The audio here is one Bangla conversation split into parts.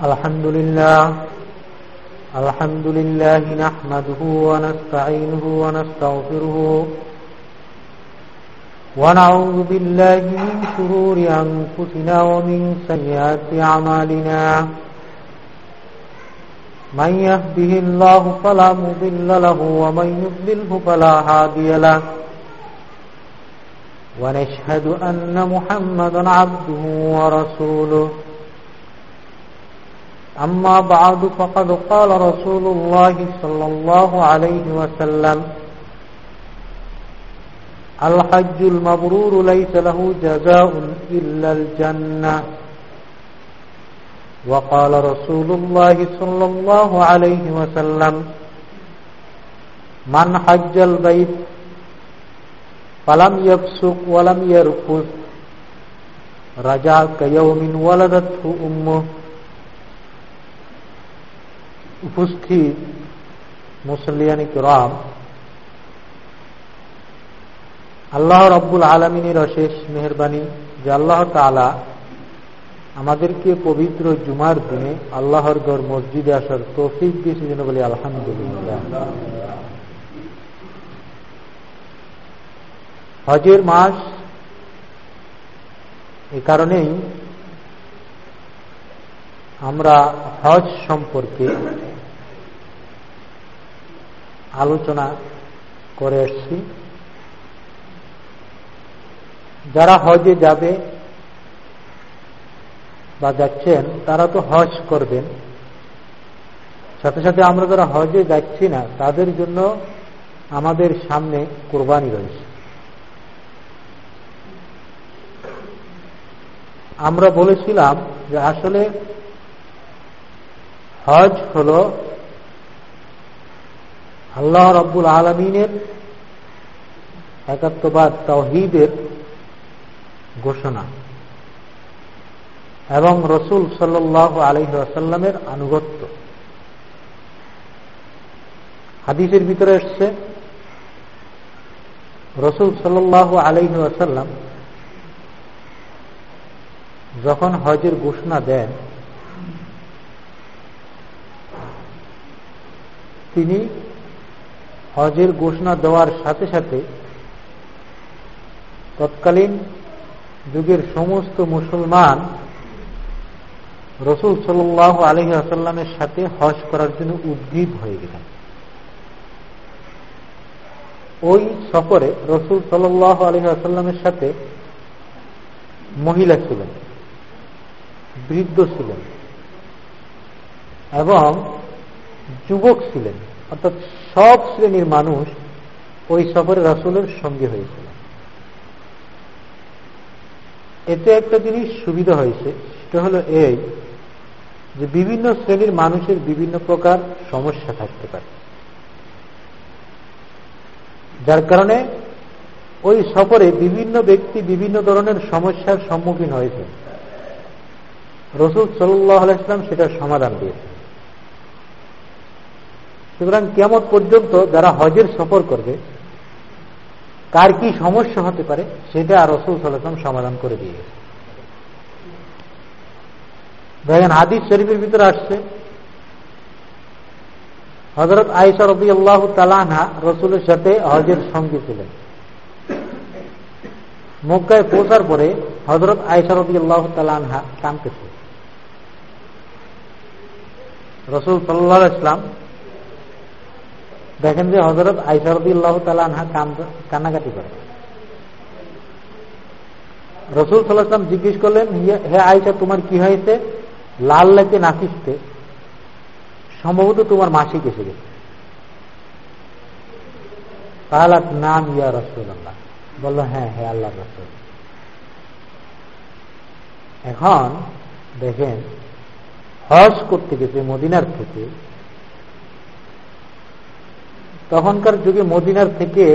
الحمد لله الحمد لله نحمده ونستعينه ونستغفره ونعوذ بالله من شرور أنفسنا ومن سيئات أعمالنا. من يهده الله فلا مضل له ومن يضلله فلا هادي له. ونشهد أن محمدا عبده ورسوله. أما بعد فقد قال رسول الله صلى الله عليه وسلم الحج المبرور ليس له جزاء إلا الجنة. وقال رسول الله صلى الله عليه وسلم من حج البيت فلم يفسق ولم يرفث رجع كيوم ولدته أمه উপস্থিত মুসলিয়ানি রাম আল্লাহ রব্বুল আলমিনের অশেষ মেহরবানি যে আল্লাহ তালা আমাদেরকে পবিত্র জুমার দিনে আল্লাহর গড় মসজিদে আসার তৌফিক দিয়েছে যেন বলি আলহামদুলিল্লাহ। হজের মাস এ কারণেই আমরা হজ সম্পর্কে আলোচনা করে এসছি। যারা হজে যাবে বা যাচ্ছেন, তারা তো হজ করবেন। সাথে সাথে আমরা যারা হজে যাচ্ছি না, তাদের জন্য আমাদের সামনে কোরবানি রয়েছে। আমরা বলেছিলাম যে আসলে হজ হল আল্লাহ রব্বুল আলমিনের একাত্মবাদ তহিদের ঘোষণা এবং রসুল সাল্লাহ আলহি আসাল্লামের আনুগত্য। হাদিসের ভিতরে এসছে, রসুল সাল্লাহ আলহি আসাল্লাম যখন হজের ঘোষণা দেন, তিনি হজের ঘোষণা দেওয়ার সাথে সাথে তৎকালীন যুগের সমস্ত মুসলমান রসুল সাল্লাহ আলহি আসাল্লামের সাথে হজ করার জন্য উদ্গ্রীব হয়ে গেলেন। ওই সফরে রসুল সাল্লাহ আলহি আসাল্লামের সাথে মহিলা ছিলেন, বৃদ্ধ ছিলেন এবং যুবক ছিলেন। অর্থাৎ সব শ্রেণির মানুষ ওই সফরে রাসুলের সঙ্গে হয়েছিল। এতে একটা জিনিস সুবিধা হয়েছে, সেটা হলো এই যে বিভিন্ন শ্রেণির মানুষের বিভিন্ন প্রকার সমস্যা থাকতে পারে। যার কারণে ওই সফরে বিভিন্ন ব্যক্তি বিভিন্ন ধরনের সমস্যার সম্মুখীন হয়েছে। রসুল সাল্লাহ আলাইসলাম সেটার সমাধান দিয়েছে সুতরাং কেমন পর্যন্ত যারা হজের সফর করবে, কার কি সমস্যা হতে পারে, সেটা আর রসুল সাল্লাম সমাধান করে দিয়ে গেছে। দেখেন, হাদিস শরীফের ভিতরে আসছে হজরত আয়সা রবি আল্লাহ তালানহা রসুলের সাথে হজের সঙ্গে ছিলেন। মক্কায় পৌঁছার পরে হজরত আয়সা রবি আল্লাহ তালানহা কানতেছে রসুল সাল্লাহ ইসলাম দেখেন যে হজরত আইসারদুল্লাহ তালানহা কান্নাকাটি করে। রসুল সাল্লাহাম জিজ্ঞেস করলেন হে আয়সা তোমার কি হয়েছে? লাল লাইতে নাচিসতে। সম্ভবত তোমার মাসিক এসে গেছে। তাহলে নাম, ইয়া রসুল্লাহ বলল হ্যাঁ হ্যাঁ আল্লাহ রসুল। এখন দেখেন হজ করতে গেছে মদিনার থেকে তখনকার যুগে মদিনার থেকে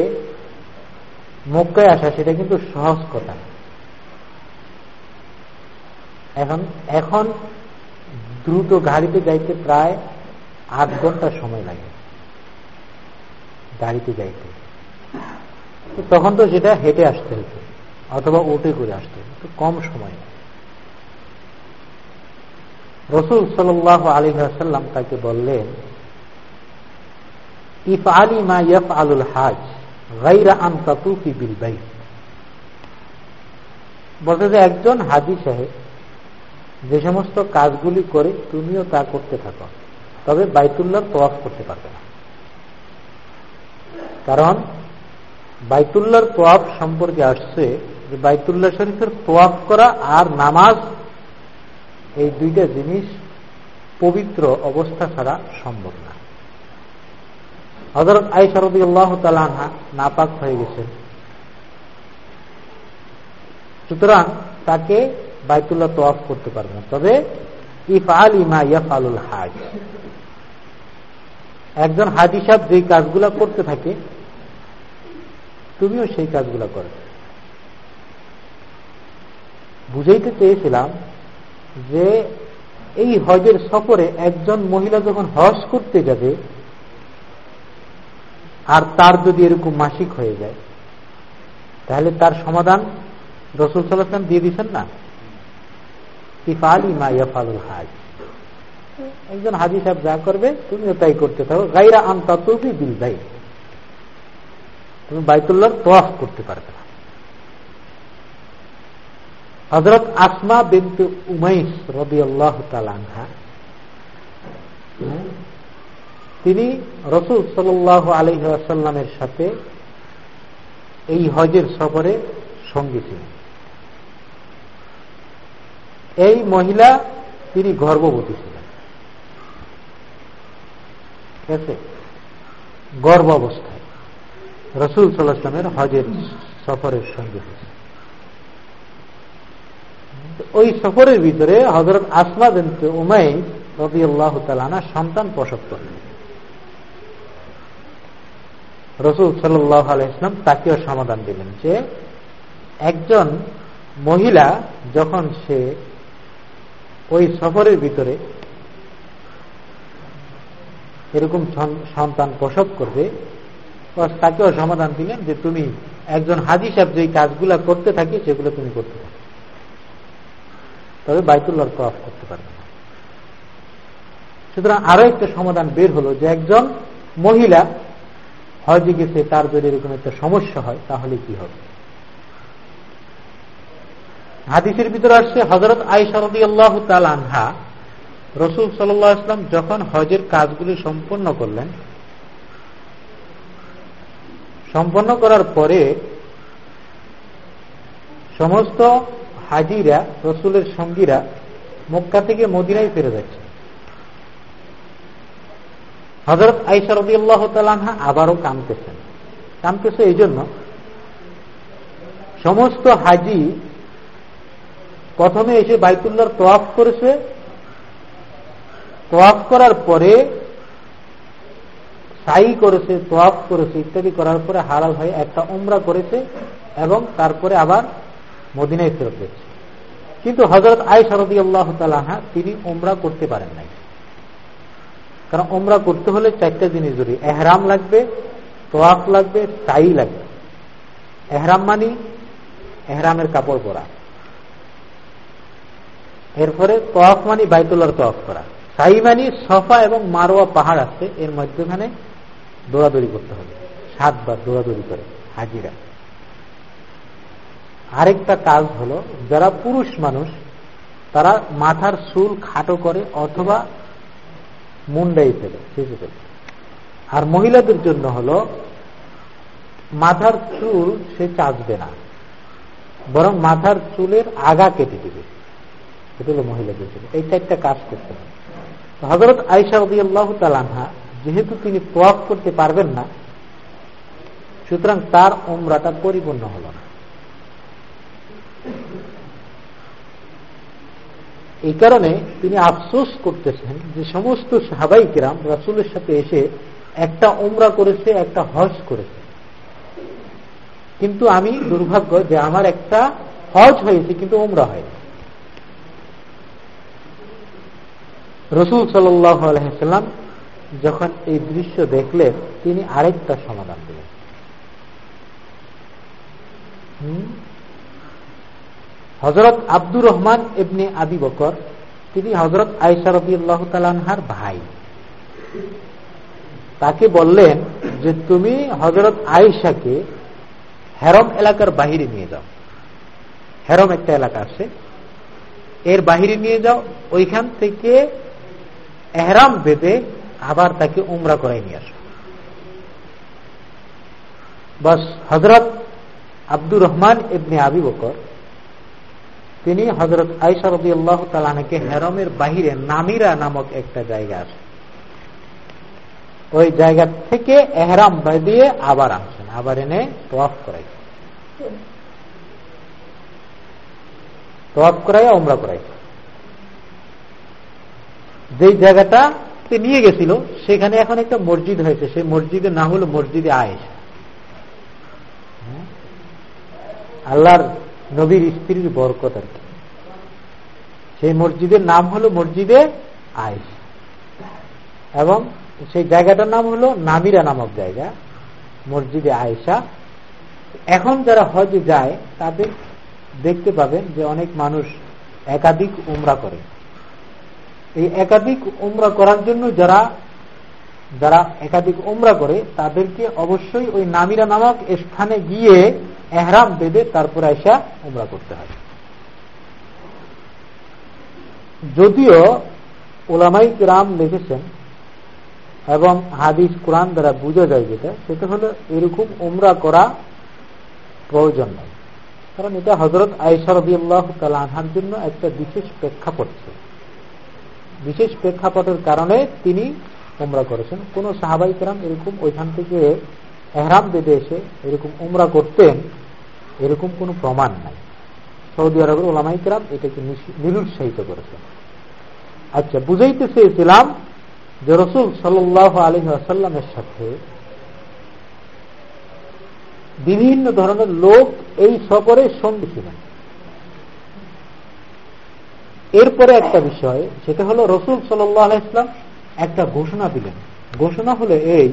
মক্কায় আসা, সেটা কিন্তু সহজ কথা। এখন এখন দ্রুত গাড়িতে যাইতে প্রায় আধ ঘণ্টা সময় লাগে। গাড়িতে যাইতে। তখন তো সেটা হেঁটে আসতে হতো, অথবা উঠে করে আসতে হতো কম সময় রসুল সাল আলী আলিহাসাল্লাম তাকে বললেন ইফ আলী মা ইয়ফ আলুল হাজ গাইরা আম তাতুফি বিল বাইত। বলতে যে একজন হাজি সাহেব যে সমস্ত কাজগুলি করে তুমিও তা করতে থাকো, তবে বাইতুল্লাহ তোয়াফ করতে পারবে না। কারণ বাইতুল্লাহর তোয়াফ সম্পর্কে আসছে যে বাইতুল্লাহ শরীফের তোয়াফ করা আর নামাজ এই দুইটা জিনিস পবিত্র অবস্থা ছাড়া সম্ভব না। হজরত আই শরদি আল্লাহ নাপাক হয়ে গেছেন। সুতরাং তাকে বাইতুল্লাহ তোয়াফ করতে পারবে না। তবে ইফ আল ইমা ইয়াফ আলুল হাজ। একজন হাজি সাহেব যেই কাজগুলা করতে থাকে, তুমিও সেই কাজগুলা করো। বুঝাইতে চেয়েছিলাম যে এই হজের সফরে একজন মহিলা যখন হজ করতে যাবে আর তার যদি এরকম মাসিক হয়ে যায়, তাহলে তার সমাধান রসুল সাল্লাম দিয়ে দিচ্ছেন না? ইফালি মা ইয়াফালুল হাজ। একজন হাজি সাহেব যা করবে, তুমিও তাই করতে থাকো। গাইরা আন্তা তুমি বিল ভাই তুমি বাইতুল্লাহ তোয়াফ করতে পারবে না। হজরত আসমা বিন্তু উমাইস রবি আল্লাহ তালানহা তিনি রসুল সাল আলহাসাল্লামের সাথে এই হজের সফরে সঙ্গী ছিলেন। এই মহিলা তিনি গর্ভবতী ছিলেন। ঠিক আছে? গর্ভ অবস্থায় রসুল সাল্লাহামের হজের সফরের সঙ্গে ওই সফরের ভিতরে হজরত আসমা বিনতে উমাই রবি আল্লাহ তালানা সন্তান প্রসব করলেন রসুল সাল্লাহ আলাইসলাম তাকেও সমাধান দিলেন যে একজন মহিলা যখন সে ওই সফরের ভিতরে এরকম সন্তান প্রসব করবে তাকেও সমাধান দিলেন যে তুমি একজন হাজি সাহেব যে কাজগুলা করতে থাকি সেগুলো তুমি করতে থাকো। তবে বাইতুল্লাহ অফ করতে পারবে না। সুতরাং আরও একটা সমাধান বের হলো যে একজন মহিলা হজে গেছে, তার যদি এরকম একটা সমস্যা হয়, তাহলে কি হবে? হাদিসের ভিতরে আসছে হজরত আইসারদি আল্লাহ আনহা, রসুল সাল্লাম যখন হজের কাজগুলি সম্পন্ন করলেন, সম্পন্ন করার পরে সমস্ত হাজিরা, রসুলের সঙ্গীরা মক্কা থেকে মদিনায় ফিরে যাচ্ছে হজরত আইসারদি আল্লাহ তালানহা আবারও কামতেছেন কামতেছে এই জন্য সমস্ত হাজি প্রথমে এসে বাইতুল্লার তোয়াফ করেছে। তোয়াফ করার পরে সাই করেছে তোয়াফ করেছে, ইত্যাদি করার পরে হারাল হয়ে একটা উমরা করেছে এবং তারপরে আবার মদিনায় ফেরত দিচ্ছে কিন্তু হজরত আই সরদি আল্লাহ তালাহা তিনি উমরা করতে পারেন নাই। কারণ ওমরা করতে হলে চারটা জিনিস জরুরি। এহরাম লাগবে, তোয়াফ লাগবে সাই লাগবে। এহরাম মানি এহরামের কাপড় পরা। এরপরে তোয়াফ মানি বাইতুল্লার তোয়াফ করা। সাই মানি সফা এবং মারোয়া পাহাড় আছে, এর মধ্যখানে দৌড়াদৌড়ি করতে হবে। সাতবার দৌড়াদৌড়ি করে, হাজিরা। আরেকটা কাজ হলো, যারা পুরুষ মানুষ, তারা মাথার চুল খাটো করে অথবা মুন্ডাই ফেলে শেষে ফেলে। আর মহিলাদের জন্য হলো, মাথার চুল সে চাচবে না, বরং মাথার চুলের আগা কেটে দিবে। এটা হলো মহিলাদের জন্য। এই চারটা কাজ করতে হবে। হজরত আইসা আল্লাহ তালানহা যেহেতু তিনি তোয়াফ করতে পারবেন না, সুতরাং তার ওমরাটা পরিপূর্ণ হল না। এই কারণে তিনি আফসোস করতেছেন যে সমস্ত সাহাবাই কিরাম রাসুলের সাথে এসে একটা ওমরা করেছে, একটা হজ করেছে। কিন্তু আমি দুর্ভাগ্য যে আমার একটা হজ হয়েছে, কিন্তু ওমরা হয়নি। রসুল সাল্লাম যখন এই দৃশ্য দেখলেন, তিনি আরেকটা সমাধান দিলেন হজরত আব্দুর রহমান এবনে আবি বকর, তিনি হজরত আয়সা রবি তালানহার ভাই। তাকে বললেন যে, তুমি হজরত আয়েশাকে হেরম এলাকার বাহিরে নিয়ে যাও। হেরম একটা এলাকা আছে। এর বাহিরে নিয়ে যাও। ওইখান থেকে এহরাম বেঁধে আবার তাকে উমরা করাই নিয়ে আসো। বস হজরত আব্দুর রহমান ইবনে আবি বকর তিনি হজরত আইসা রবি আল্লাহ তালাকে হেরমের বাহিরে নামিরা নামক একটা জায়গা আছে ওই জায়গা থেকে এহরাম দিয়ে আবার আসেন, আবার এনে তোয়াফ করাই তোয়াফ করাই ওমরা করাই যেই জায়গাটা নিয়ে গেছিল, সেখানে এখন একটা মসজিদ হয়েছে, সেই মসজিদের নাম হলো মসজিদে আয়েস আল্লাহর নবীর স্ত্রীর বরকত আর কি। সেই মসজিদের নাম হলো মসজিদে আয়েস এবং সেই জায়গাটার নাম হলো নামিরা নামক জায়গা, মসজিদে আয়েশা। এখন যারা হজে যায়, তাদের দেখতে পাবেন যে অনেক মানুষ একাধিক উমরা করে। এই একাধিক উমরা করার জন্য যারা যারা একাধিক উমরা করে, তাদেরকে অবশ্যই ওই নামিরা নামক স্থানে গিয়ে এহরাম বেঁধে তারপর আয়সা উমরা করতে হয়। যদিও ওলামাই রাম লিখেছেন এবং হাদিস কোরআন দ্বারা বোঝা যায় যেটা, সেটা হলো এরকম উমরা করা প্রয়োজন নয় কারণ এটা হজরত আয়সরদি আল্লাহ আনহার জন্য একটা বিশেষ প্রেক্ষাপট ছিল। বিশেষ প্রেক্ষাপটের কারণে তিনি উমরা করেছেন। কোন সাহাবাই কেরাম এরকম ওইখান থেকে এহরাম বেঁধে এসে এরকম উমরা করতেন, এরকম কোন প্রমাণ নাই। সৌদি আরবের ওলামাই কেরাম এটাকে নিরুৎসাহিত করেছেন। আচ্ছা বুঝাইতে চেয়েছিলাম যে রসুল সাল্লাহ আলী আসাল্লামের সাথে বিভিন্ন ধরনের লোক এই সফরে সঙ্গী ছিলেন। এরপরে একটা বিষয়, সেটা হলো রসুল সাল্লাহ ইসলাম একটা ঘোষণা দিলেন। ঘোষণা হলো এই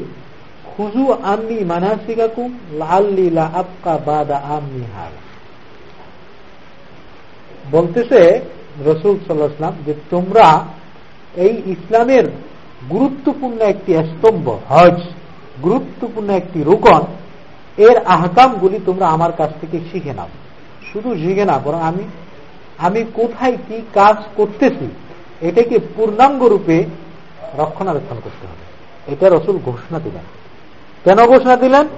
খুজু আমি মানাসিকাকুম লাল্লিলা আপকা বাদা আমি হাল বলতেছে রসুল সাল্লাহাম যে, তোমরা এই ইসলামের গুরুত্বপূর্ণ একটি স্তম্ভ, হজ, গুরুত্বপূর্ণ একটি রোকন, এর আহকামগুলি তোমরা আমার কাছ থেকে শিখে নাও। শুধু শিখে না, বরং আমি আমি কোথায় কি কাজ করতেছি, এটাকে পূর্ণাঙ্গ রূপে রক্ষণাবেক্ষণ করতে হবে। এটা রসুল ঘোষণা দিলেন। কেন ঘোষণা দিলেন?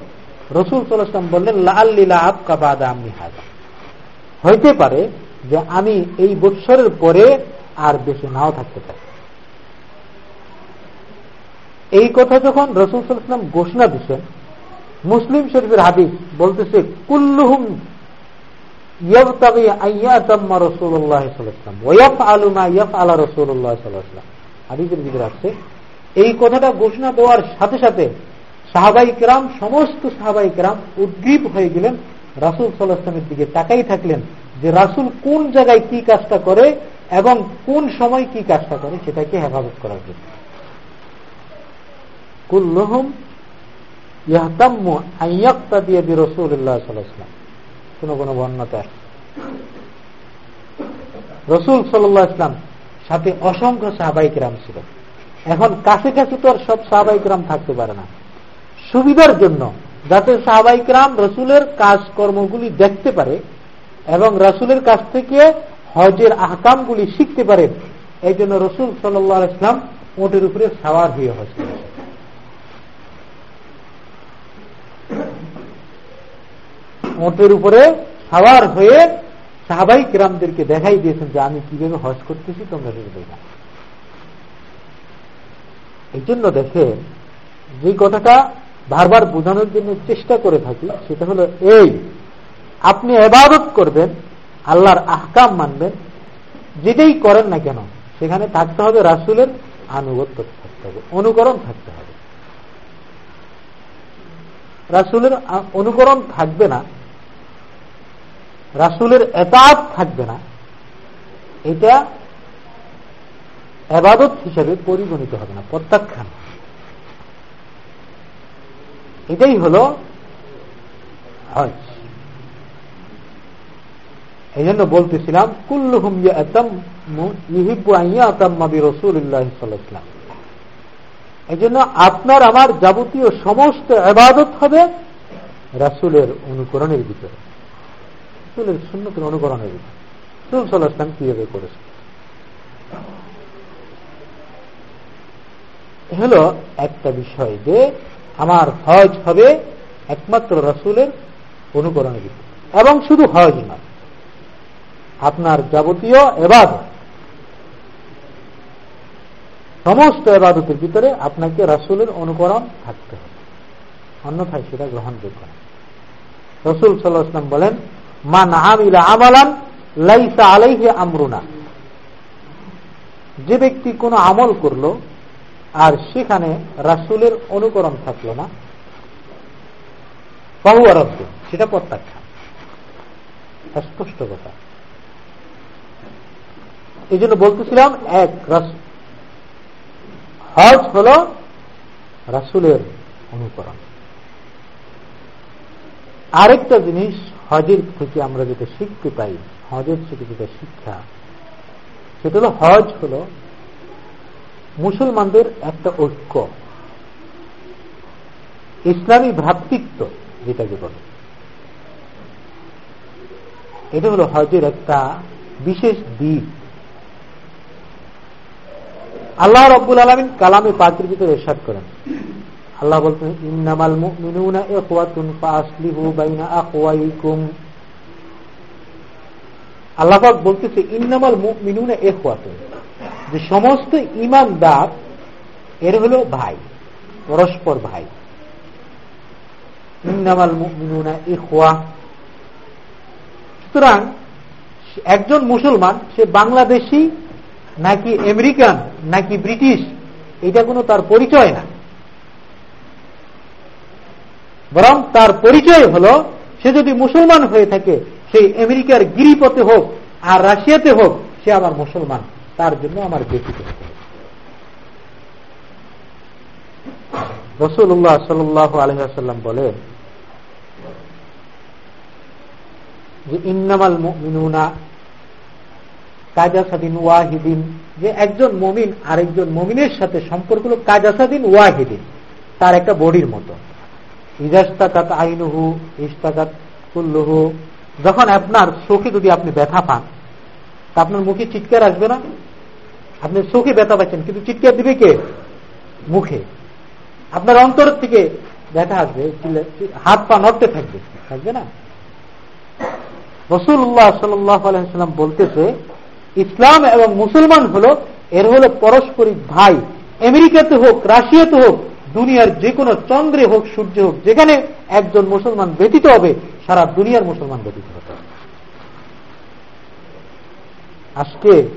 রসুল সাল্লাম বললেন লাল লীলা আপকা বাদা আমি হাজা হইতে পারে যে আমি এই বৎসরের পরে আর বেশি নাও থাকতে পারি। এই কথা যখন রসুল সাল্লাম ঘোষণা দিচ্ছেন মুসলিম শরীফের হাদিস বলতেছে, কুল্লুহুম এই কথাটা ঘোষণা দেওয়ার সাথে সাথে সাহাবাই কেরাম, সমস্ত সাহাবাই কেরাম উদ্গ্রীব হয়ে গেলেন। রাসুল সাল্লাহামের দিকে তাকাই থাকলেন যে রাসুল কোন জায়গায় কি কাজটা করে এবং কোন সময় কি কাজটা করে সেটাকে হেফাজত করার জন্য। কুল্লুহুম ইয়াহতাম্মু আইয়াক্তা দিয়ে বি রসুল্লাহ সাল্লাহাম কোন কোন বর্ণতা রসুল সাল্লাহ ইসলাম সাথে অসংখ্য সাহাবাই কিরাম ছিল। এখন কাছে কাছে তো আর সব সাহাবাই কিরাম থাকতে পারে না। সুবিধার জন্য যাতে সাহাবাই কিরাম রসুলের কাজকর্মগুলি দেখতে পারে এবং রসুলের কাছ থেকে হজের আহকামগুলি শিখতে পারেন এই জন্য রসুল সাল্লাহ ইসলাম ওটের উপরে সাওয়ার হয়ে হজ ওটের উপরে সাওয়ার হয়ে সাহাবাই কিরামদেরকে দেখাই দিয়েছেন যে, আমি কীভাবে হজ করতেছি, তোমরা সেটা দেখা এই জন্য দেখেন, যে কথাটা বারবার বোঝানোর জন্য চেষ্টা করে থাকি, সেটা হলো এই, আপনি এবাদত করবেন, আল্লাহর আহকাম মানবেন, যেটাই করেন না কেন, সেখানে থাকতে হবে রাসুলের আনুগত্য থাকতে হবে, অনুকরণ থাকতে হবে। রাসুলের অনুকরণ থাকবে না রাসুলের এতাত থাকবে না। এটা এবাদত হিসাবে পরিগণিত হবে না, প্রত্যাখ্যান। এটাই হল হজ। এই জন্য বলতেছিলাম, কুল্লুহুম এই জন্য আপনার আমার যাবতীয় সমস্ত আবাদত হবে রাসুলের অনুকরণের ভিতরে। রাসুলের সুন্নতের অনুকরণের ভিতরে রসুল সাল্লাহ ইসলাম কীভাবে করেছে হল একটা বিষয় যে আমার হজ হবে একমাত্র রসুলের অনুকরণের ভিতরে এবং শুধু হজ নয়, আপনার যাবতীয় এবাদ সমস্ত এবাদতের ভিতরে আপনাকে রাসুলের অনুকরণ থাকতে হবে। অন্যথায় সেটা গ্রহণযোগ্য না রসুল সাল্লাহাম বলেন মা নাহামিলা আমালান লাইসা আলাইহে আমরুনা। যে ব্যক্তি কোনো আমল করল, আর সেখানে রাসুলের অনুকরণ থাকল না বহু আরব্য সেটা প্রত্যাখ্যান। স্পষ্ট কথা। এই জন্য বলতেছিলাম, এক হজ হল রাসুলের অনুকরণ। আরেকটা জিনিস হজের থেকে আমরা যেটা শিখতে পাই, হজের থেকে যেটা শিক্ষা, সেটা হল হজ হল মুসলমানদের একটা ঐক্য। ইসলামী ভ্রাতৃত্ব, যেটাকে বলে। এটা হলো হজের একটা বিশেষ দিক আল্লাহ রব্বুল আলমিন কালামে পাকের ভিতরে এরশাদ করেন। আল্লাহ বলতেন ইন্নামাল মুমিনুনা ইখওয়াতুন ফাসলিহু বাইনা আখওয়াইকুম। আল্লাহ পাক বলতেছে, ইন্নামাল মুমিনুনা ইখওয়াতুন। যে সমস্ত ইমানদার এর হলো ভাই, পরস্পর ভাই। ইন্নামাল মুমিনুনা ইখওয়া। সুতরাং, একজন মুসলমান, সে বাংলাদেশি নাকি আমেরিকান নাকি ব্রিটিশ, এটা কোনো তার পরিচয় না। বরং তার পরিচয় হল, সে যদি মুসলমান হয়ে থাকে সেই আমেরিকার গিরিপথে হোক আর রাশিয়াতে হোক, সে আমার মুসলমান। তার জন্য আমার ব্যতীত। রসুল্লাহ সাল্লাহ আলহাম বলে যে, ইন্নামাল মিনুনা কাজাসাদিন ওয়াহিদিন। যে একজন মমিন আরেকজন মমিনের সাথে সম্পর্ক হল কাজাসাদিন ওয়াহিদিন। তার একটা বডির মতো। ইজাস্তাকাত আইনুহু ইস্তাকাত কুল্লুহু। যখন আপনার চোখে যদি আপনি ব্যথা পান, তা আপনার মুখে চিৎকার আসবে না? আপনি চোখে ব্যথা পাচ্ছেন, কিন্তু চিৎকার দিবে কে? মুখে। আপনার অন্তর থেকে ব্যথা আসবে হাত পা নড়তে থাকবে থাকবে না? রসুল্লাহ সাল্লাম বলতেছে, ইসলাম এবং মুসলমান হলো, এর হলো পারস্পরিক ভাই। আমেরিকাতে হোক, রাশিয়াতে হোক দুনিয়ার যে কোনো চন্দ্রে হোক, সূর্য হোক, যেখানে একজন মুসলমান ব্যতীত হবে, সারা দুনিয়ার মুসলমান ব্যতীত হবে। আজকে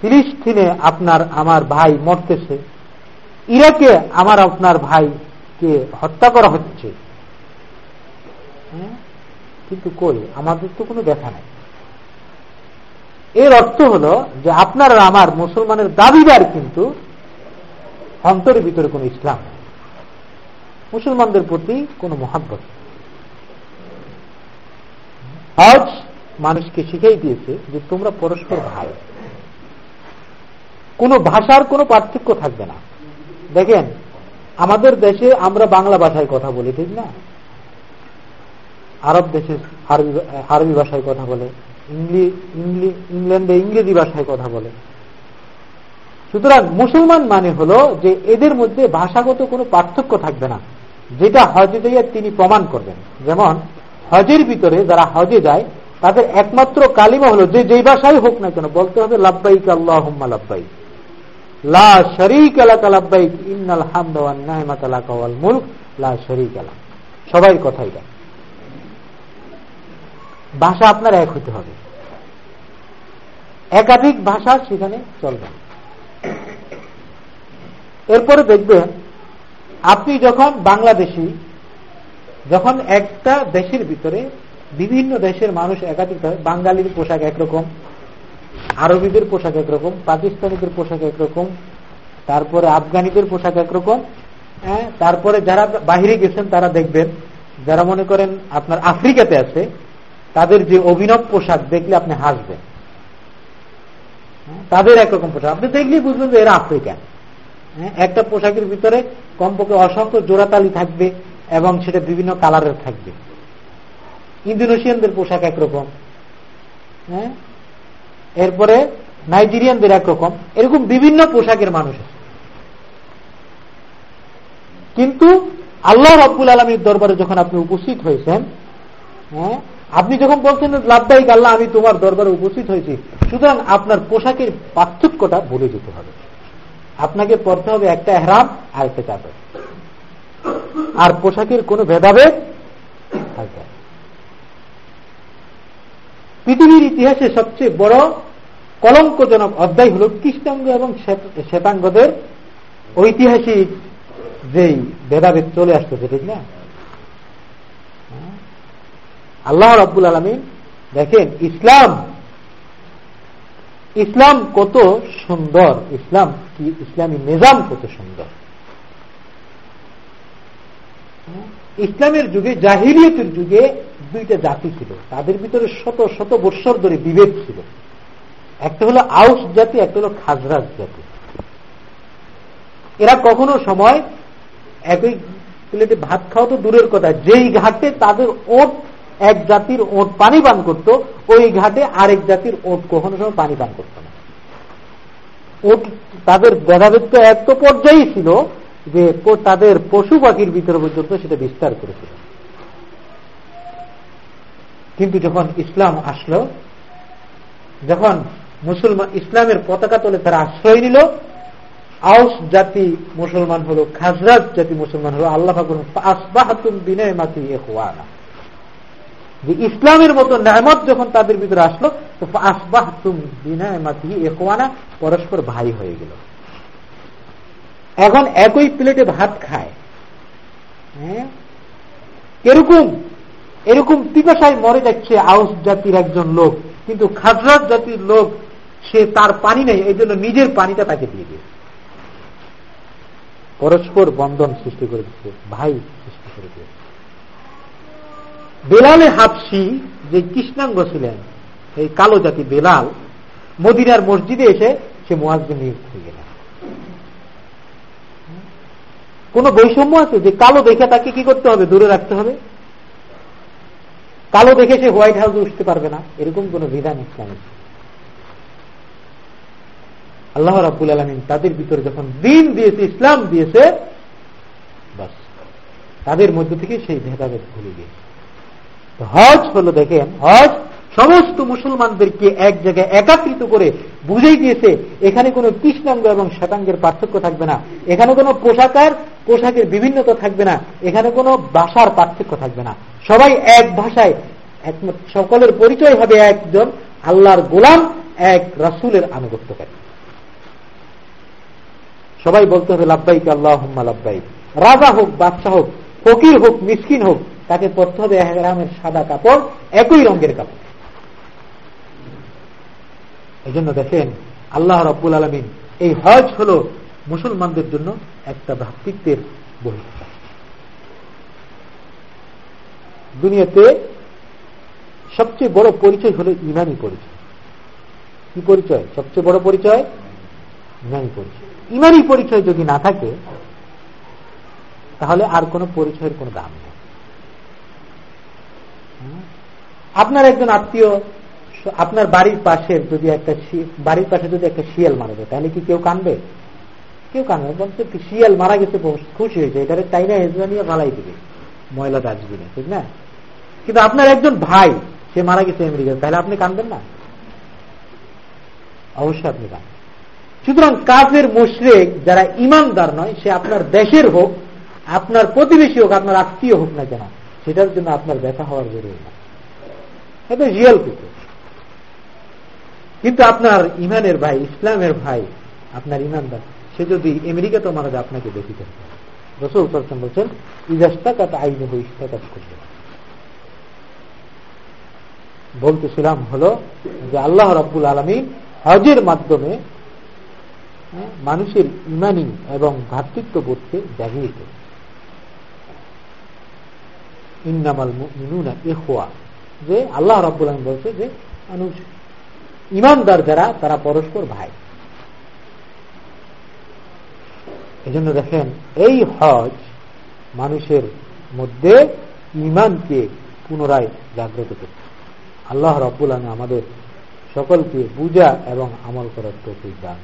ফিলিস্তিনে আপনার আমার ভাই মরতেছে, ইরাকে আমার আপনার ভাইকে হত্যা করা হচ্ছে। হ্যাঁ? কিন্তু কই? আমাদের তো কোনো দেখা নাই। এর অর্থ হল যে আপনার আমার মুসলমানের দাবিদার কিন্তু অন্তরের ভিতরে কোন ইসলাম। মুসলমানদের প্রতি কোন মহাব্বত। হজ মানুষকে শিখাই দিয়েছে যে তোমরা পরস্পর ভাই। কোন ভাষার কোনো পার্থক্য থাকবে না। দেখেন, আমাদের দেশে আমরা বাংলা ভাষায় কথা বলি, ঠিক না? আরব দেশে আরবি ভাষায় কথা বলে ইংল্যান্ডে ইংরেজি ভাষায় কথা বলে। সুতরাং মুসলমান মানে হলো যে এদের মধ্যে ভাষাগত কোনো পার্থক্য থাকবে না, যেটা হজে যাইয়া তিনি প্রমাণ করবেন। যেমন, হজের ভিতরে যারা হজে যায়, তাদের একমাত্র কালিমা হলো যে যেই ভাষাই হোক না কেন, বলতে হবে লাভবাইক আল্লাহ লাভবাইক লা শরিক আলাকা লাভবাইক ইন্নাল হামদ ওয়ান নাহমাত আলাকা মুলক, লা শরিক আলা সবাই কথাই দেয় ভাষা আপনার এক হতে হবে। একাধিক ভাষা সেখানে চলবে এরপরে দেখবেন আপনি যখন বাংলাদেশি যখন একটা দেশের ভিতরে বিভিন্ন দেশের মানুষ একাধিক বাঙালির পোশাক একরকম আরবিদের পোশাক একরকম পাকিস্তানিদের পোশাক একরকম তারপরে আফগানিদের পোশাক একরকম হ্যাঁ তারপরে যারা বাহিরে গেছেন তারা দেখবেন যারা মনে করেন আপনার আফ্রিকাতে আছে তাদের যে অভিনব পোশাক দেখলে আপনি হাসবেন। হ্যাঁ, তাদের একরকম পোশাক। আপনি দেখলেই বুঝবেন যে এরা আফ্রিকান। হ্যাঁ, একটা পোশাকের ভিতরে কমপক্ষে অসংখ্য জোড়াতালি থাকবে এবং সেটা বিভিন্ন কালারের থাকবে। ইন্দোনেশিয়ানদের পোশাক একরকম। হ্যাঁ এরপরে নাইজেরিয়ানদের একরকম। এরকম বিভিন্ন পোশাকের মানুষ আছে। কিন্তু আল্লাহ রব্বুল আলমীর দরবারে যখন আপনি উপস্থিত হয়েছেন হ্যাঁ আপনি যখন বলছেন, লাভদায়িক আল্লাহ, আমি তোমার দরবারে উপস্থিত হয়েছি। সুতরাং আপনার পোশাকের পার্থক্যটা ভুলে যেতে হবে। আপনাকে পড়তে হবে একটা এহরাম আর একটা চাদর। আর পোশাকের কোন ভেদাভেদ থাকবে পৃথিবীর ইতিহাসে সবচেয়ে বড় কলঙ্কজনক অধ্যায় হল কৃষ্ণাঙ্গ এবং শ্বেতাঙ্গদের ঐতিহাসিক যেই ভেদাভেদ চলে আসতেছে, ঠিক না? আল্লাহ রাব্বুল আলমী দেখেন, ইসলাম ইসলাম কত সুন্দর, ইসলাম কি, ইসলামী নিজাম কত সুন্দর। ইসলামের যুগে জাহিরিয়তের যুগে দুইটা জাতি ছিল, তাদের ভিতরে শত শত বৎসর ধরে বিভেদ ছিল। একটা হলো আউস জাতি, একটা হলো খাজরাজ জাতি। এরা কখনো সময় একই প্লেটে ভাত খাওয়া তো দূরের কথা, যেই ঘাটে তাদের ওট এক জাতির ওট পানি পান করত, ওই ঘাটে আরেক জাতির ওট কখনো সময় পানি পান করত না। ওট তাদের ভেদাভেদ তো এত পর্যায়ে ছিল যে তাদের পশু পাখির ভিতরে পর্যন্ত সেটা বিস্তার করেছিল। কিন্তু যখন ইসলাম আসলো, যখন মুসলমান, ইসলামের পতাকা তোলে তারা আশ্রয় নিল, আউস জাতি মুসলমান হলো, খাজরাজ জাতি মুসলমান হলো, আল্লাহ আসবাহাতুম বিনয় মাতি এহওয়ানা যে ইসলামের মতো নামত যখন তাদের ভিতরে আসলো, তো আসবাহাতুম বিনয় মাতি এহওয়ানা পরস্পর ভাই হয়ে গেল। এখন একই প্লেটে ভাত খায়। হ্যাঁ? এরকম এরকম পিপাসায় মরে যাচ্ছে আউস জাতির একজন লোক, কিন্তু খাজরাত জাতির লোক, সে তার পানি নেই, এই জন্য নিজের পানিটা তাকে দিয়ে দিয়েছে। পরস্পর বন্ধন সৃষ্টি করে দিচ্ছে, ভাই সৃষ্টি করে দিয়েছে। বেলালে হাফসি যে কৃষ্ণাঙ্গ ছিলেন এই কালো জাতি বেলাল, মদিনার মসজিদে এসে সে মোয়াজ্জিন নিযুক্ত হয়ে গেলেন। কোন বৈষম্য আছে যে কালো দেখে তাকে কি করতে হবে? দূরে রাখতে হবে? কালো দেখে সে হোয়াইট হাউসে উঠতে পারবে না। এরকম কোন বিধান ইসলামী আল্লাহ রাবুল আলমিন তাদের ভিতরে যখন দিন দিয়েছে, ইসলাম দিয়েছে তাদের মধ্য থেকে সেই ভেদাভেদ ভুলে গিয়েছে। হজ হলো দেখেন, হজ সমস্ত মুসলমানদেরকে এক জায়গায় একাকৃত করে বুঝেই দিয়েছে, এখানে কোনো কৃষ্ণাঙ্গ এবং শ্বেতাঙ্গের পার্থক্য থাকবে না। এখানে কোনো পোশাকার, পোশাকের বিভিন্নতা থাকবে না। এখানে কোনো ভাষার পার্থক্য থাকবে না। সবাই এক ভাষায় সকলের পরিচয় হবে একজন আল্লাহর গোলাম, এক রাসুলের আনুগত্যকারী সবাই বলতে হবে লাভবাইকে আল্লাহ লাভবাইক রাজা হোক বাচ্চা হোক, ফকির হোক, মিসকিন হোক তাকে পড়তে হবে এহরামের সাদা কাপড়, একই রঙের কাপড়। এই জন্য দেখেন, আল্লাহ রব্বুল আলমিন এই হজ হল মুসলমানদের জন্য একটা ভ্রাতৃত্বের বহিষ্কার দুনিয়াতে সবচেয়ে বড় পরিচয় হল ইমানি পরিচয়। কি পরিচয়? সবচেয়ে বড় পরিচয় ইমানি পরিচয়। ইমানি পরিচয় যদি না থাকে, তাহলে আর কোন পরিচয়ের কোন দাম নেই। আপনার একজন আত্মীয়, আপনার বাড়ির পাশের যদি একটা বাড়ির পাশে যদি একটা শিয়াল মারা যায়, তাহলে কি কেউ কানবে? কেউ কানবে বলছে শিয়াল মারা গেছে খুশি হয়েছে, এটারে চাইনা হেজরা নিয়ে ভালাই দিবে, ময়লা ডাস্টবিনে, ঠিক না? কিন্তু আপনার একজন ভাই, সে মারা গেছে আমেরিকা তাহলে আপনি কানবেন না? অবশ্যই আপনি কান সুতরাং কাজের মুশরেক যারা ইমানদার নয়, সে আপনার দেশের হোক, আপনার প্রতিবেশী হোক, আপনার আত্মীয় হোক না কেন, সেটার জন্য আপনার ব্যথা হওয়ার জরুরি না। এটা রিয়েল কিছু কিন্তু আপনার ইমানের ভাই, ইসলামের ভাই, আপনার ইমানদার, সে যদি আমেরিকাতে মারা যায়, আপনাকে করতে রসুল করছেন বলছেন, ইজাস্তাকাত আইনে হয়ে ইস্তাকাত করবে বলতেছিলাম হলো যে আল্লাহ রব্বুল আলমী হজের মাধ্যমে মানুষের ইমানি এবং ভ্রাতৃত্ব বোধকে জাগিয়ে তোলে ইন্নামাল মিনুনা এহোয়া যে আল্লাহ রব্বুল আলম বলছে যে মানুষ ইমানদার যারা, তারা পরস্পর ভাই। এই জন্য দেখেন, এই হজ মানুষের মধ্যে ইমানকে পুনরায় জাগ্রত করছে আল্লাহ রব্বুল আলম আমাদের সকলকে বুঝা এবং আমল করার তৌফিক দান।